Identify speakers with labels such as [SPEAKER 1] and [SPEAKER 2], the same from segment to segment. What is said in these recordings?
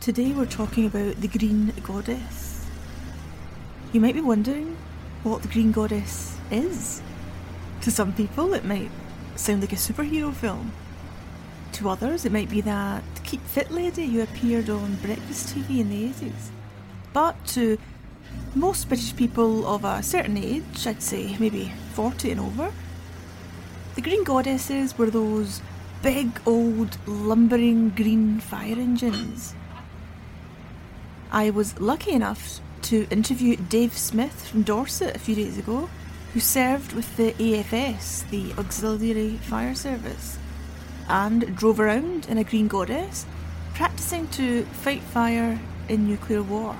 [SPEAKER 1] Today we're talking about the Green Goddess. You might be wondering what the Green Goddess is. To some people, it might sound like a superhero film. To others, it might be that keep fit lady who appeared on breakfast TV in the 80s. But to most British people of a certain age, I'd say maybe 40 and over, the Green Goddesses were those big old lumbering green fire engines. I was lucky enough to interview Dave Smith from Dorset a few days ago, who served with the AFS, the Auxiliary Fire Service, and drove around in a Green Goddess, practicing to fight fire in nuclear war.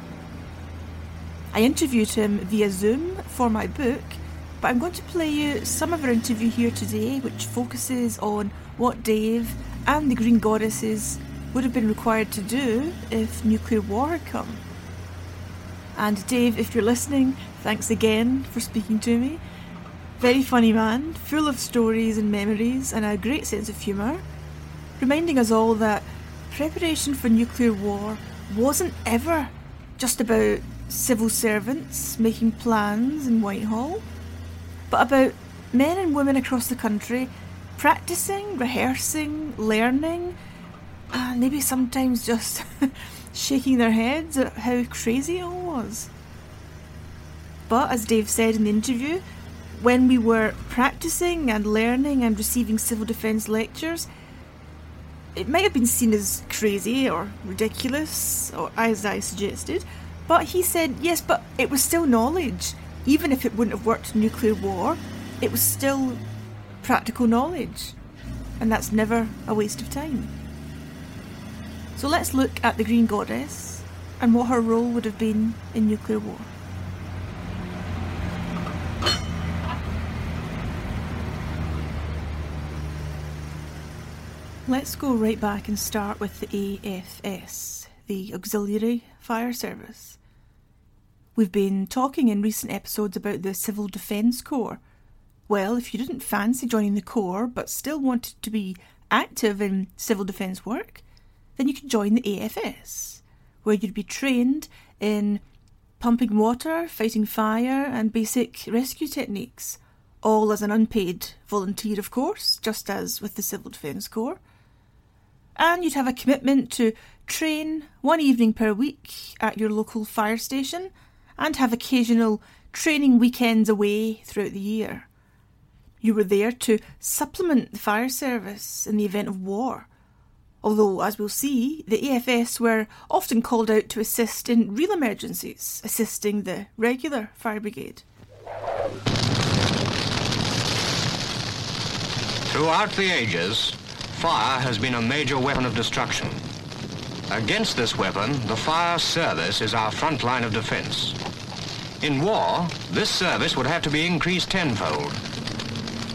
[SPEAKER 1] I interviewed him via Zoom for my book, but I'm going to play you some of our interview here today, which focuses on what Dave and the Green Goddesses would have been required to do if nuclear war had come. And Dave, if you're listening, thanks again for speaking to me. Very funny man, full of stories and memories, and a great sense of humour, reminding us all that preparation for nuclear war wasn't ever just about civil servants making plans in Whitehall, but about men and women across the country practicing, rehearsing, learning, and maybe sometimes just shaking their heads at how crazy it all was. But as Dave said in the interview, when we were practicing and learning and receiving civil defence lectures, it might have been seen as crazy or ridiculous, or as I suggested, but he said, yes, but it was still knowledge. Even if it wouldn't have worked in nuclear war, it was still practical knowledge. And that's never a waste of time. So let's look at the Green Goddess and what her role would have been in nuclear war. Let's go right back and start with the AFS, the Auxiliary Fire Service. We've been talking in recent episodes about the Civil Defence Corps. Well, if you didn't fancy joining the Corps but still wanted to be active in civil defence work, then you could join the AFS, where you'd be trained in pumping water, fighting fire, and basic rescue techniques, all as an unpaid volunteer, of course, just as with the Civil Defence Corps. And you'd have a commitment to train one evening per week at your local fire station and have occasional training weekends away throughout the year. You were there to supplement the fire service in the event of war. Although, as we'll see, the AFS were often called out to assist in real emergencies, assisting the regular fire brigade.
[SPEAKER 2] Throughout the ages, fire has been a major weapon of destruction. Against this weapon, the fire service is our front line of defense. In war, this service would have to be increased tenfold.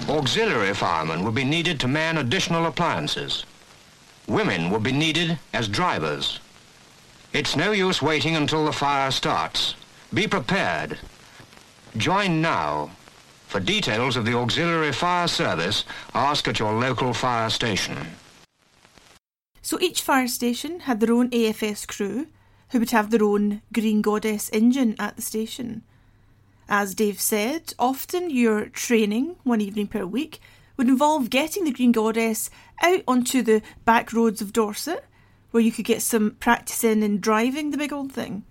[SPEAKER 2] Auxiliary firemen would be needed to man additional appliances. Women would be needed as drivers. It's no use waiting until the fire starts. Be prepared. Join now. For details of the Auxiliary Fire Service, ask at your local fire station.
[SPEAKER 1] So each fire station had their own AFS crew who would have their own Green Goddess engine at the station. As Dave said, often your training, one evening per week, would involve getting the Green Goddess out onto the back roads of Dorset, where you could get some practice in in driving the big old thing.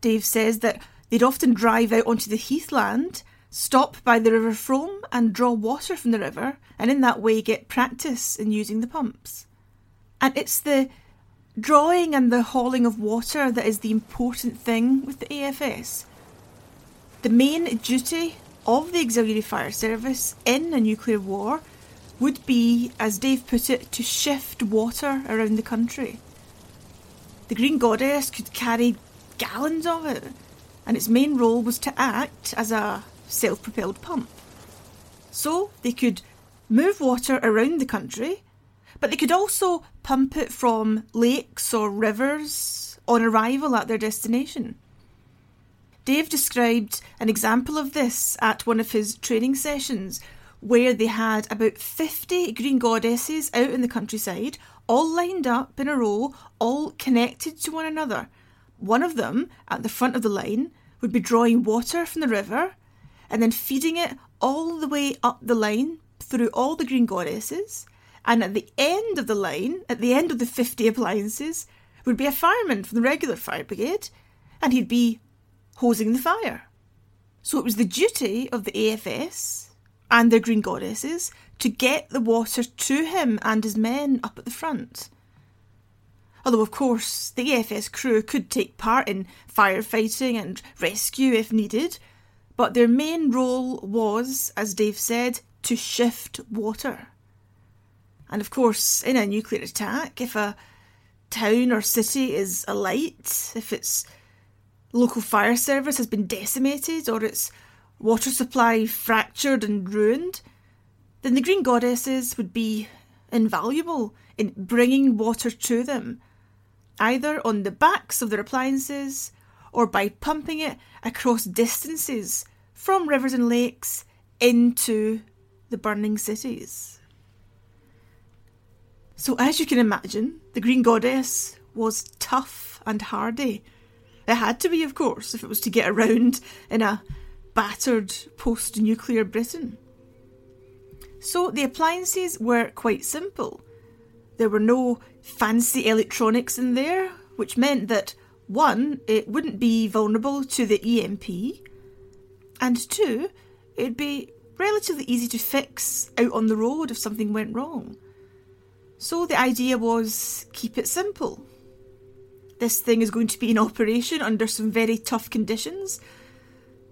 [SPEAKER 1] Dave says that they'd often drive out onto the heathland, stop by the River Frome, and draw water from the river, and in that way get practice in using the pumps. And it's the drawing and the hauling of water that is the important thing with the AFS. The main duty of the Auxiliary Fire Service in a nuclear war would be, as Dave put it, to shift water around the country. The Green Goddess could carry gallons of it, and its main role was to act as a self propelled pump. So they could move water around the country but they could also pump it from lakes or rivers on arrival at their destination. Dave described an example of this at one of his training sessions where they had about 50 green goddesses out in the countryside, all lined up in a row, all connected to one another. One of them, at the front of the line, would be drawing water from the river and then feeding it all the way up the line through all the green goddesses. And at the end of the line, at the end of the 50 appliances, would be a fireman from the regular fire brigade, and he'd be hosing the fire. So it was the duty of the AFS and their green goddesses to get the water to him and his men up at the front. Although, of course, the AFS crew could take part in firefighting and rescue if needed, but their main role was, as Dave said, to shift water. And of course, in a nuclear attack, if a town or city is alight, if its local fire service has been decimated or its water supply fractured and ruined, then the green goddesses would be invaluable in bringing water to them, either on the backs of their appliances or by pumping it across distances from rivers and lakes into the burning cities. So, as you can imagine, the Green Goddess was tough and hardy. It had to be, of course, if it was to get around in a battered post nuclear Britain. So, the appliances were quite simple. There were no fancy electronics in there, which meant that one, it wouldn't be vulnerable to the EMP, and two, it'd be relatively easy to fix out on the road if something went wrong. So the idea was keep it simple. This thing is going to be in operation under some very tough conditions.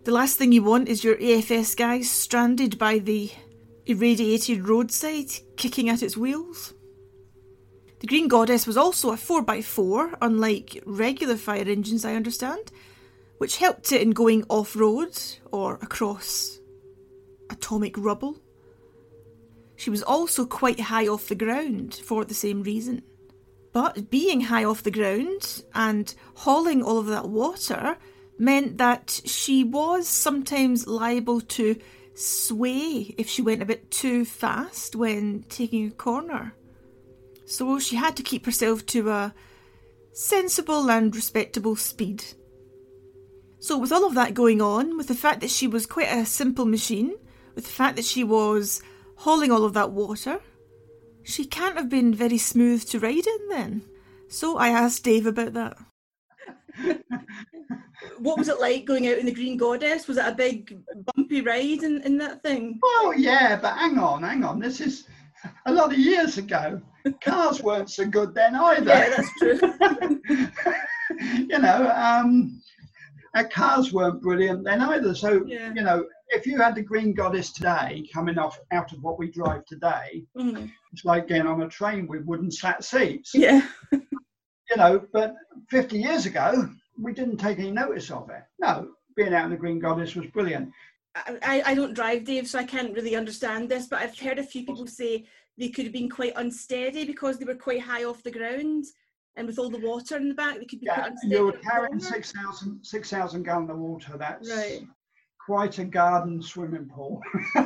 [SPEAKER 1] The last thing you want is your AFS guys stranded by the irradiated roadside, kicking at its wheels. The Green Goddess was also a 4x4, unlike regular fire engines, I understand, which helped it in going off road or across atomic rubble. She was also quite high off the ground for the same reason. But being high off the ground and hauling all of that water meant that she was sometimes liable to sway if she went a bit too fast when taking a corner. So she had to keep herself to a sensible and respectable speed. So, with all of that going on, with the fact that she was quite a simple machine, with the fact that she was hauling all of that water. She can't have been very smooth to ride in then. So I asked Dave about that. what was it like going out in the Green Goddess? Was it a big bumpy ride in, in that thing?
[SPEAKER 3] Oh yeah, but hang on, hang on. This is a lot of years ago. Cars weren't so good then either.
[SPEAKER 1] Yeah, that's true.
[SPEAKER 3] you know, um, our cars weren't brilliant then either. So yeah. you know, if you had the Green Goddess today coming off out of what we drive today, mm. It's like getting on a train with wooden slat seats.
[SPEAKER 1] Yeah.
[SPEAKER 3] you know, but 50 years ago, we didn't take any notice of it. No, being out in the Green Goddess was brilliant.
[SPEAKER 1] I, I don't drive, Dave, so I can't really understand this, but I've heard a few people say they could have been quite unsteady because they were quite high off the ground and with all the water in the back, they could be
[SPEAKER 3] yeah,
[SPEAKER 1] quite unsteady.
[SPEAKER 3] You were carrying 6,000 6, gallon of water. That's
[SPEAKER 1] right
[SPEAKER 3] quite a garden swimming pool.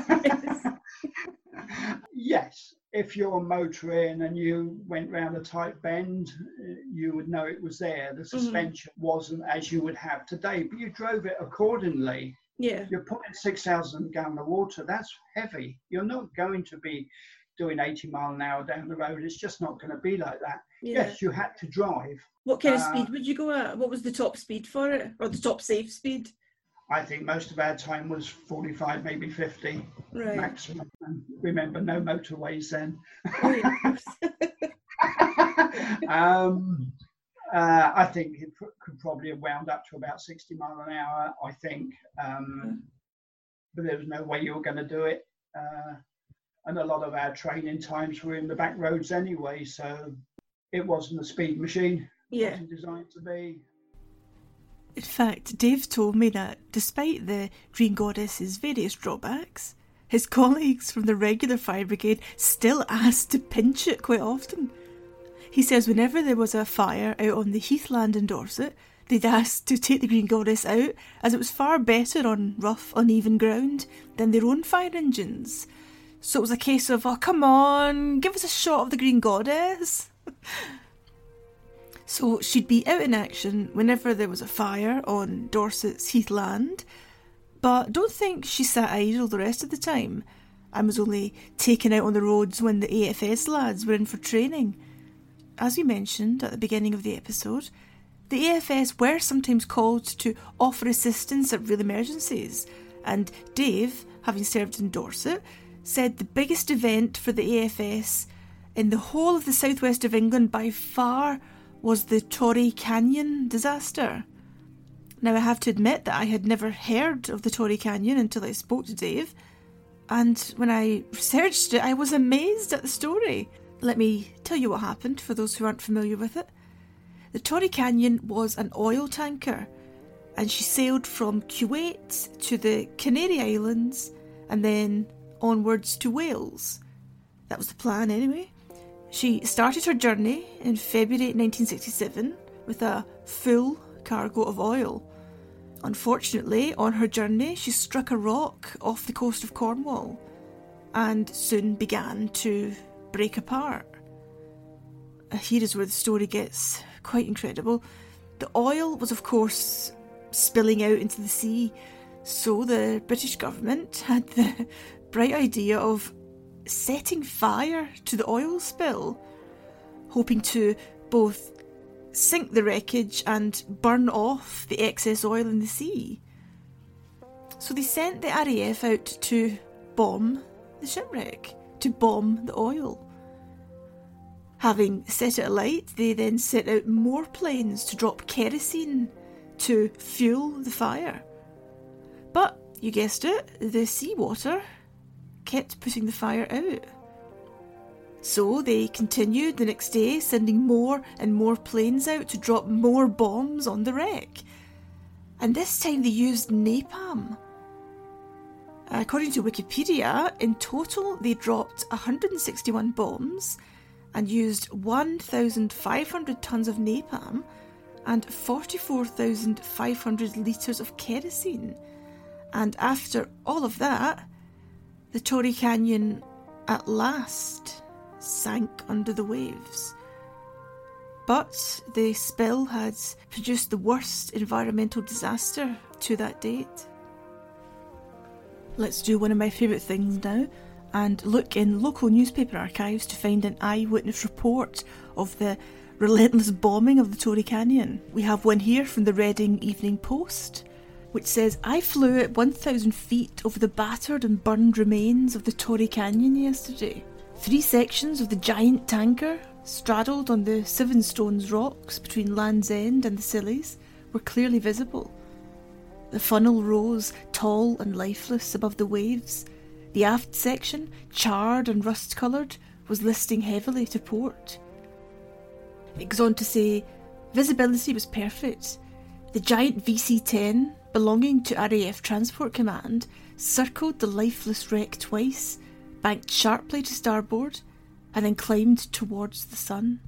[SPEAKER 3] yes, if you're motoring and you went round a tight bend, you would know it was there. The mm-hmm. suspension mm-hmm. wasn't as you would have today, but you drove it accordingly.
[SPEAKER 1] Yeah.
[SPEAKER 3] You're putting 6,000 gallon of water, that's heavy. You're not going to be doing 80 mile an hour down the road. It's just not going to be like that. Yeah. Yes, you had to drive.
[SPEAKER 1] What kind uh, of speed would you go at? What was the top speed for it, or the top safe speed?
[SPEAKER 3] I think most of our time was 45, maybe 50
[SPEAKER 1] right.
[SPEAKER 3] maximum. And remember, no motorways then. um, uh, I think it could probably have wound up to about 60 mile an hour, I think. Um, but there was no way you were going to do it. Uh, and a lot of our training times were in the back roads anyway, so it wasn't a speed machine.
[SPEAKER 1] Yeah.
[SPEAKER 3] It wasn't designed to be.
[SPEAKER 1] In fact, Dave told me that despite the Green Goddess's various drawbacks, his colleagues from the regular fire brigade still asked to pinch it quite often. He says whenever there was a fire out on the heathland in Dorset, they'd ask to take the Green Goddess out as it was far better on rough, uneven ground than their own fire engines. So it was a case of, oh, come on, give us a shot of the Green Goddess. so she'd be out in action whenever there was a fire on Dorset's heathland, but don't think she sat idle the rest of the time. And was only taken out on the roads when the AFS lads were in for training. As we mentioned at the beginning of the episode, the AFS were sometimes called to offer assistance at real emergencies, and Dave, having served in Dorset, said the biggest event for the AFS in the whole of the southwest of England by far was the Torrey Canyon disaster. Now, I have to admit that I had never heard of the Torrey Canyon until I spoke to Dave, and when I researched it, I was amazed at the story. Let me tell you what happened for those who aren't familiar with it. The Torrey Canyon was an oil tanker, and she sailed from Kuwait to the Canary Islands and then onwards to Wales. That was the plan, anyway. She started her journey in February 1967 with a full cargo of oil. Unfortunately, on her journey, she struck a rock off the coast of Cornwall and soon began to break apart. Uh, here is where the story gets quite incredible. The oil was, of course, spilling out into the sea, so the British government had the bright idea of setting fire to the oil spill, hoping to both sink the wreckage and burn off the excess oil in the sea. So they sent the RAF out to bomb the shipwreck, to bomb the oil. Having set it alight, they then sent out more planes to drop kerosene to fuel the fire. But, you guessed it, the seawater kept putting the fire out. So they continued the next day, sending more and more planes out to drop more bombs on the wreck. And this time they used napalm. According to Wikipedia, in total they dropped 161 bombs and used 1,500 tonnes of napalm and 44,500 litres of kerosene. And after all of that, the Torrey Canyon at last sank under the waves. But the spill had produced the worst environmental disaster to that date. Let's do one of my favourite things now and look in local newspaper archives to find an eyewitness report of the relentless bombing of the Torrey Canyon. We have one here from the Reading Evening Post, which says I flew at 1,000 feet over the battered and burned remains of the Torrey Canyon yesterday. Three sections of the giant tanker, straddled on the Seven Stones rocks between Land's End and the Scillies, were clearly visible. The funnel rose tall and lifeless above the waves. The aft section, charred and rust coloured, was listing heavily to port. It goes on to say visibility was perfect. The giant VC 10 belonging to RAF Transport Command, circled the lifeless wreck twice, banked sharply to starboard, and then climbed towards the sun.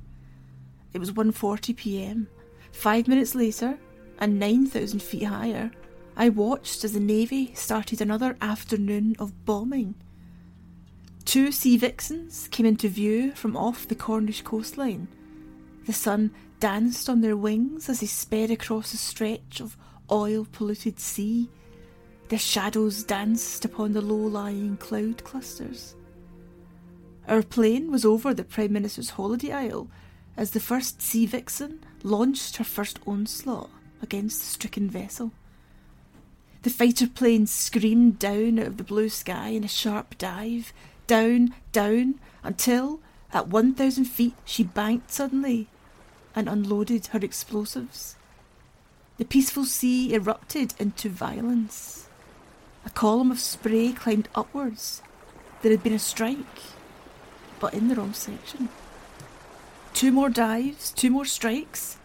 [SPEAKER 1] It was 1:40 p.m. Five minutes later, and 9,000 feet higher, I watched as the Navy started another afternoon of bombing. Two sea vixens came into view from off the Cornish coastline. The sun danced on their wings as they sped across a stretch of oil polluted sea. Their shadows danced upon the low lying cloud clusters. Our plane was over the Prime Minister's holiday isle as the first Sea Vixen launched her first onslaught against the stricken vessel. The fighter plane screamed down out of the blue sky in a sharp dive, down, down, until, at 1,000 feet, she banked suddenly and unloaded her explosives. The peaceful sea erupted into violence. A column of spray climbed upwards. There had been a strike, but in the wrong section. Two more dives, two more strikes,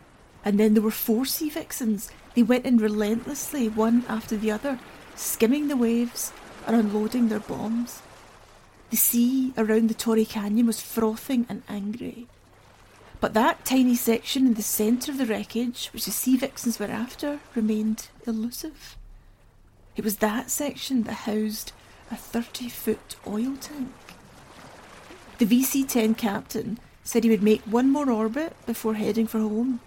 [SPEAKER 1] and then there were four sea vixens. They went in relentlessly, one after the other, skimming the waves and unloading their bombs. The sea around the Torrey Canyon was frothing and angry. But that tiny section in the centre of the wreckage, which the sea vixens were after, remained elusive. It was that section that housed a 30 foot oil tank. The VC 10 captain said he would make one more orbit before heading for home.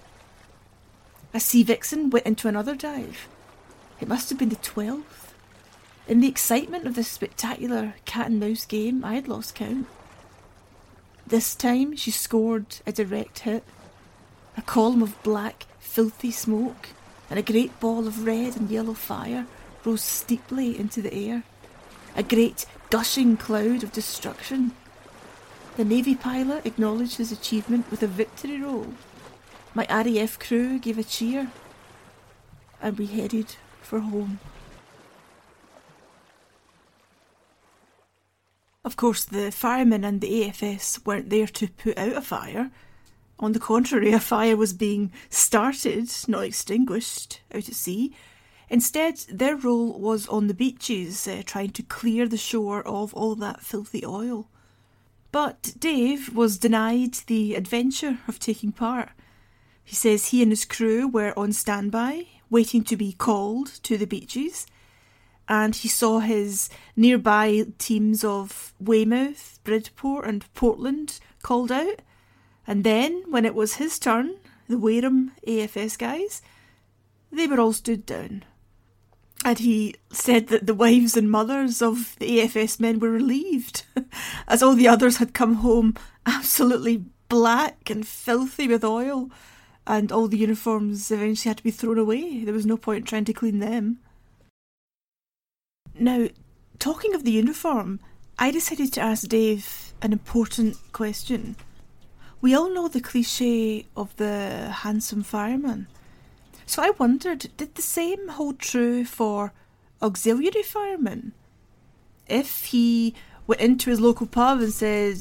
[SPEAKER 1] A Sea Vixen went into another dive. It must have been the 12th. In the excitement of this spectacular cat and mouse game, I had lost count. This time she scored a direct hit. A column of black, filthy smoke and a great ball of red and yellow fire rose steeply into the air. A great, gushing cloud of destruction. The Navy pilot acknowledged his achievement with a victory roll. My RAF crew gave a cheer, and we headed for home. Of course, the firemen and the AFS weren't there to put out a fire. On the contrary, a fire was being started, not extinguished, out at sea. Instead, their role was on the beaches, uh, trying to clear the shore of all that filthy oil. But Dave was denied the adventure of taking part. He says he and his crew were on standby, waiting to be called to the beaches and he saw his nearby teams of Weymouth, Bridport, and Portland called out. And then, when it was his turn, the Wareham AFS guys, they were all stood down. And he said that the wives and mothers of the AFS men were relieved, as all the others had come home absolutely black and filthy with oil, and all the uniforms eventually had to be thrown away. There was no point trying to clean them. Now, talking of the uniform, I decided to ask Dave an important question. We all know the cliche of the handsome fireman. So I wondered did the same hold true for auxiliary firemen? If he went into his local pub and said,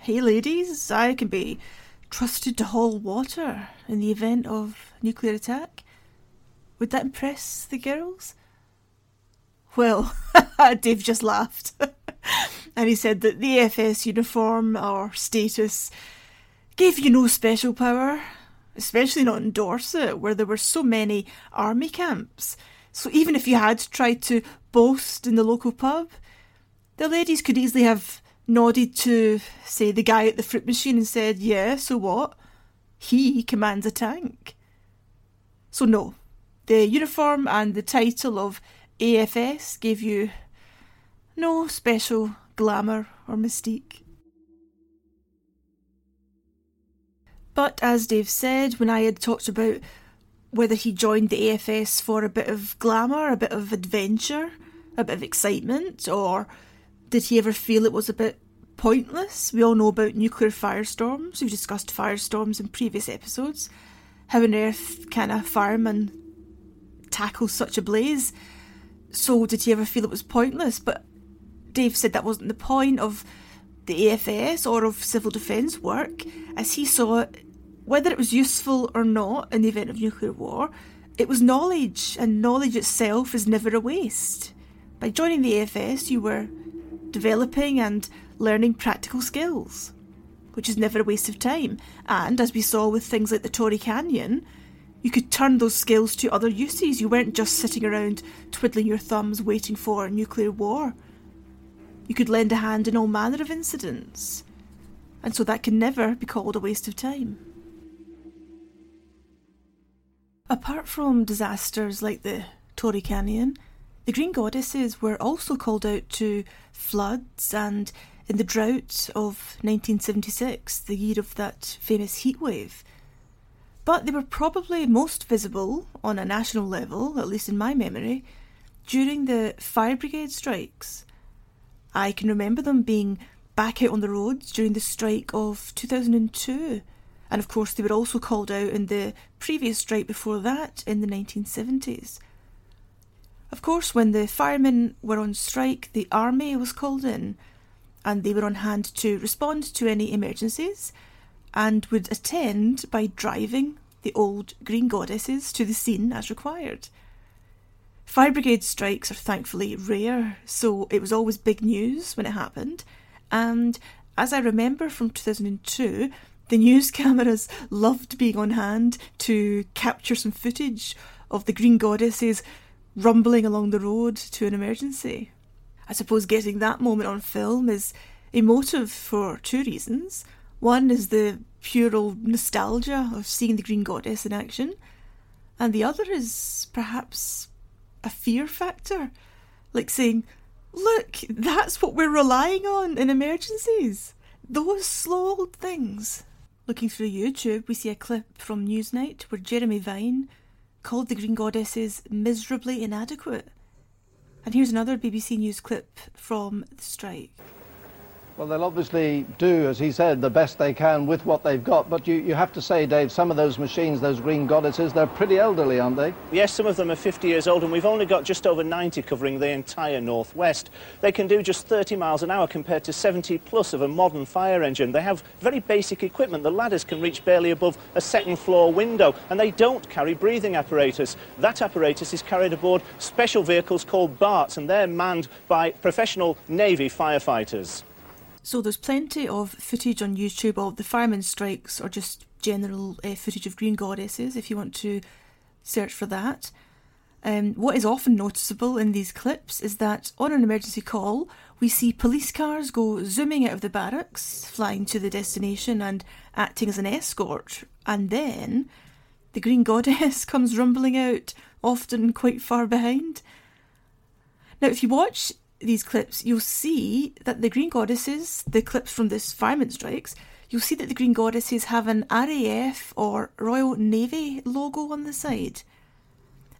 [SPEAKER 1] Hey ladies, I can be trusted to haul water in the event of nuclear attack, would that impress the girls? Well, Dave just laughed. and he said that the AFS uniform or status gave you no special power, especially not in Dorset, where there were so many army camps. So even if you had tried to boast in the local pub, the ladies could easily have nodded to, say, the guy at the fruit machine and said, Yeah, so what? He commands a tank. So, no, the uniform and the title of AFS gave you no special glamour or mystique. But as Dave said, when I had talked about whether he joined the AFS for a bit of glamour, a bit of adventure, a bit of excitement, or did he ever feel it was a bit pointless? We all know about nuclear firestorms. We've discussed firestorms in previous episodes. How on earth can a fireman tackle such a blaze? So, did he ever feel it was pointless? But Dave said that wasn't the point of the AFS or of civil defence work, as he saw it, whether it was useful or not in the event of nuclear war, it was knowledge, and knowledge itself is never a waste. By joining the AFS, you were developing and learning practical skills, which is never a waste of time. And as we saw with things like the Torrey Canyon, you could turn those skills to other uses. You weren't just sitting around twiddling your thumbs waiting for a nuclear war. You could lend a hand in all manner of incidents. And so that can never be called a waste of time. Apart from disasters like the Torrey Canyon, the Green Goddesses were also called out to floods and in the drought of 1976, the year of that famous heatwave but they were probably most visible on a national level, at least in my memory, during the fire brigade strikes. I can remember them being back out on the roads during the strike of 2002, and of course, they were also called out in the previous strike before that in the 1970s. Of course, when the firemen were on strike, the army was called in, and they were on hand to respond to any emergencies and would attend by driving the old green goddesses to the scene as required. Fire brigade strikes are thankfully rare, so it was always big news when it happened. And as I remember from 2002, the news cameras loved being on hand to capture some footage of the green goddesses rumbling along the road to an emergency. I suppose getting that moment on film is emotive for two reasons. One is the pure old nostalgia of seeing the Green Goddess in action, and the other is perhaps a fear factor, like saying, Look, that's what we're relying on in emergencies. Those slow old things. Looking through YouTube, we see a clip from Newsnight where Jeremy Vine called the Green Goddesses miserably inadequate. And here's another BBC News clip from the strike.
[SPEAKER 4] Well, they'll obviously do, as he said, the best they can with what they've got. But you, you have to say, Dave, some of those machines, those green goddesses, they're pretty elderly, aren't they?
[SPEAKER 5] Yes, some of them are 50 years old, and we've only got just over 90 covering the entire northwest. They can do just 30 miles an hour compared to 70 plus of a modern fire engine. They have very basic equipment. The ladders can reach barely above a second floor window, and they don't carry breathing apparatus. That apparatus is carried aboard special vehicles called BARTs, and they're manned by professional Navy firefighters.
[SPEAKER 1] So there's plenty of footage on YouTube of the firemen strikes or just general uh, footage of green goddesses if you want to search for that. Um, what is often noticeable in these clips is that on an emergency call, we see police cars go zooming out of the barracks, flying to the destination and acting as an escort, and then the Green Goddess comes rumbling out, often quite far behind. Now, if you watch these clips, you'll see that the Green Goddesses, the clips from this fireman strikes, you'll see that the Green Goddesses have an RAF or Royal Navy logo on the side.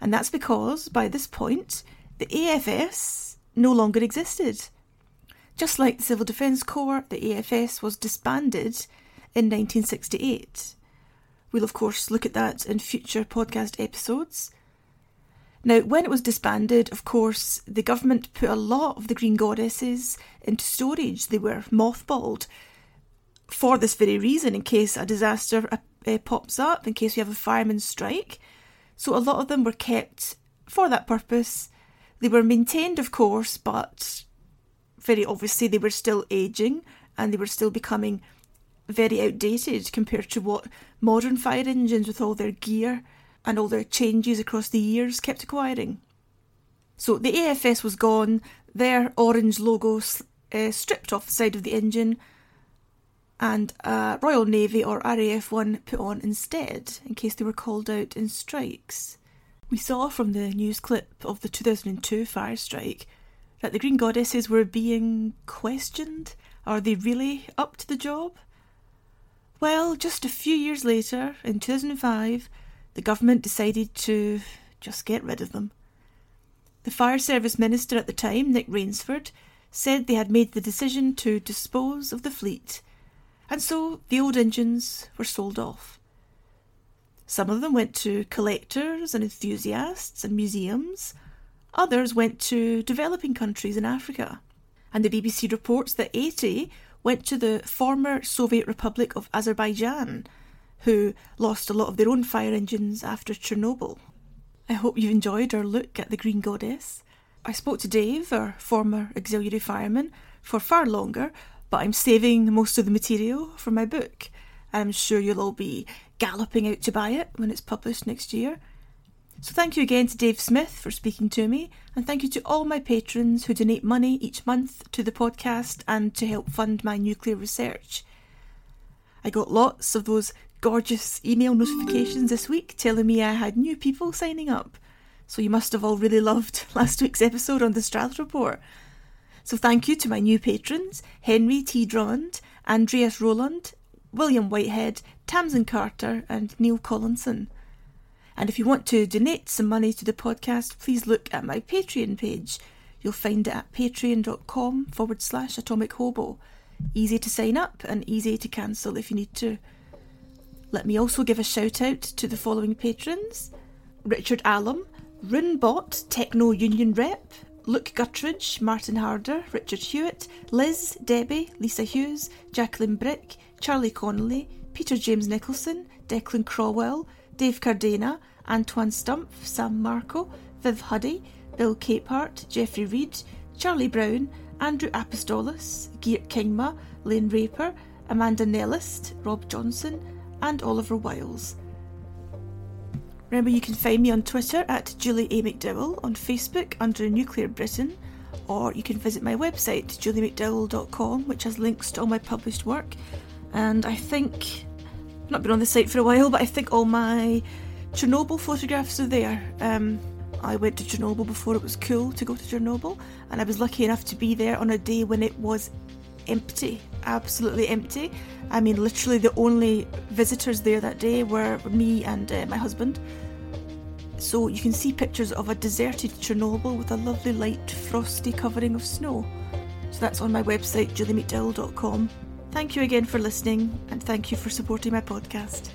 [SPEAKER 1] And that's because, by this point, the AFS no longer existed. Just like the Civil Defence Corps, the AFS was disbanded in 1968. We'll, of course, look at that in future podcast episodes. Now, when it was disbanded, of course, the government put a lot of the Green Goddesses into storage. They were mothballed for this very reason, in case a disaster uh, uh, pops up, in case we have a fireman strike. So a lot of them were kept for that purpose. They were maintained, of course, but very obviously they were still aging and they were still becoming very outdated compared to what modern fire engines with all their gear and all the changes across the years kept acquiring. So the AFS was gone, their orange logo uh, stripped off the side of the engine, and a Royal Navy or RAF one put on instead, in case they were called out in strikes. We saw from the news clip of the 2002 fire strike that the Green Goddesses were being questioned. Are they really up to the job? Well, just a few years later, in 2005, the government decided to just get rid of them. The Fire Service Minister at the time, Nick Raynsford, said they had made the decision to dispose of the fleet, and so the old engines were sold off. Some of them went to collectors and enthusiasts and museums, others went to developing countries in Africa. And the BBC reports that 80 went to the former Soviet Republic of Azerbaijan who lost a lot of their own fire engines after Chernobyl. I hope you've enjoyed our look at the Green Goddess. I spoke to Dave, our former auxiliary fireman, for far longer, but I'm saving most of the material for my book. I'm sure you'll all be galloping out to buy it when it's published next year. So thank you again to Dave Smith for speaking to me, and thank you to all my patrons who donate money each month to the podcast and to help fund my nuclear research. I got lots of those gorgeous email notifications this week telling me I had new people signing up. So you must have all really loved last week's episode on the Strath Report. So thank you to my new patrons Henry T. Drummond, Andreas Roland, William Whitehead, Tamsin Carter, and Neil Collinson. And if you want to donate some money to the podcast, please look at my Patreon page. You'll find it at patreon.com forward slash atomic hobo. Easy to sign up and easy to cancel if you need to. Let me also give a shout out to the following patrons. Richard Allam, Runebot, Techno Union Rep, Luke Guttridge, Martin Harder, Richard Hewitt, Liz, Debbie, Lisa Hughes, Jacqueline Brick, Charlie Connolly, Peter James Nicholson, Declan Crowell, Dave Cardena, Antoine Stumpf, Sam Marco, Viv Huddy, Bill Capehart, Jeffrey Reed, Charlie Brown, Andrew Apostolos, Geert Kingma, Lane Raper, Amanda Nellist, Rob Johnson, and Oliver Wiles. Remember, you can find me on Twitter at Julie A. McDowell, on Facebook under Nuclear Britain, or you can visit my website, juliemcdowell.com, which has links to all my published work. And I think, I've not been on the site for a while, but I think all my Chernobyl photographs are there. Um, I went to Chernobyl before it was cool to go to Chernobyl, and I was lucky enough to be there on a day when it was empty, absolutely empty. I mean, literally, the only visitors there that day were me and uh, my husband. So you can see pictures of a deserted Chernobyl with a lovely light frosty covering of snow. So that's on my website, juliemcdowell.com. Thank you again for listening, and thank you for supporting my podcast.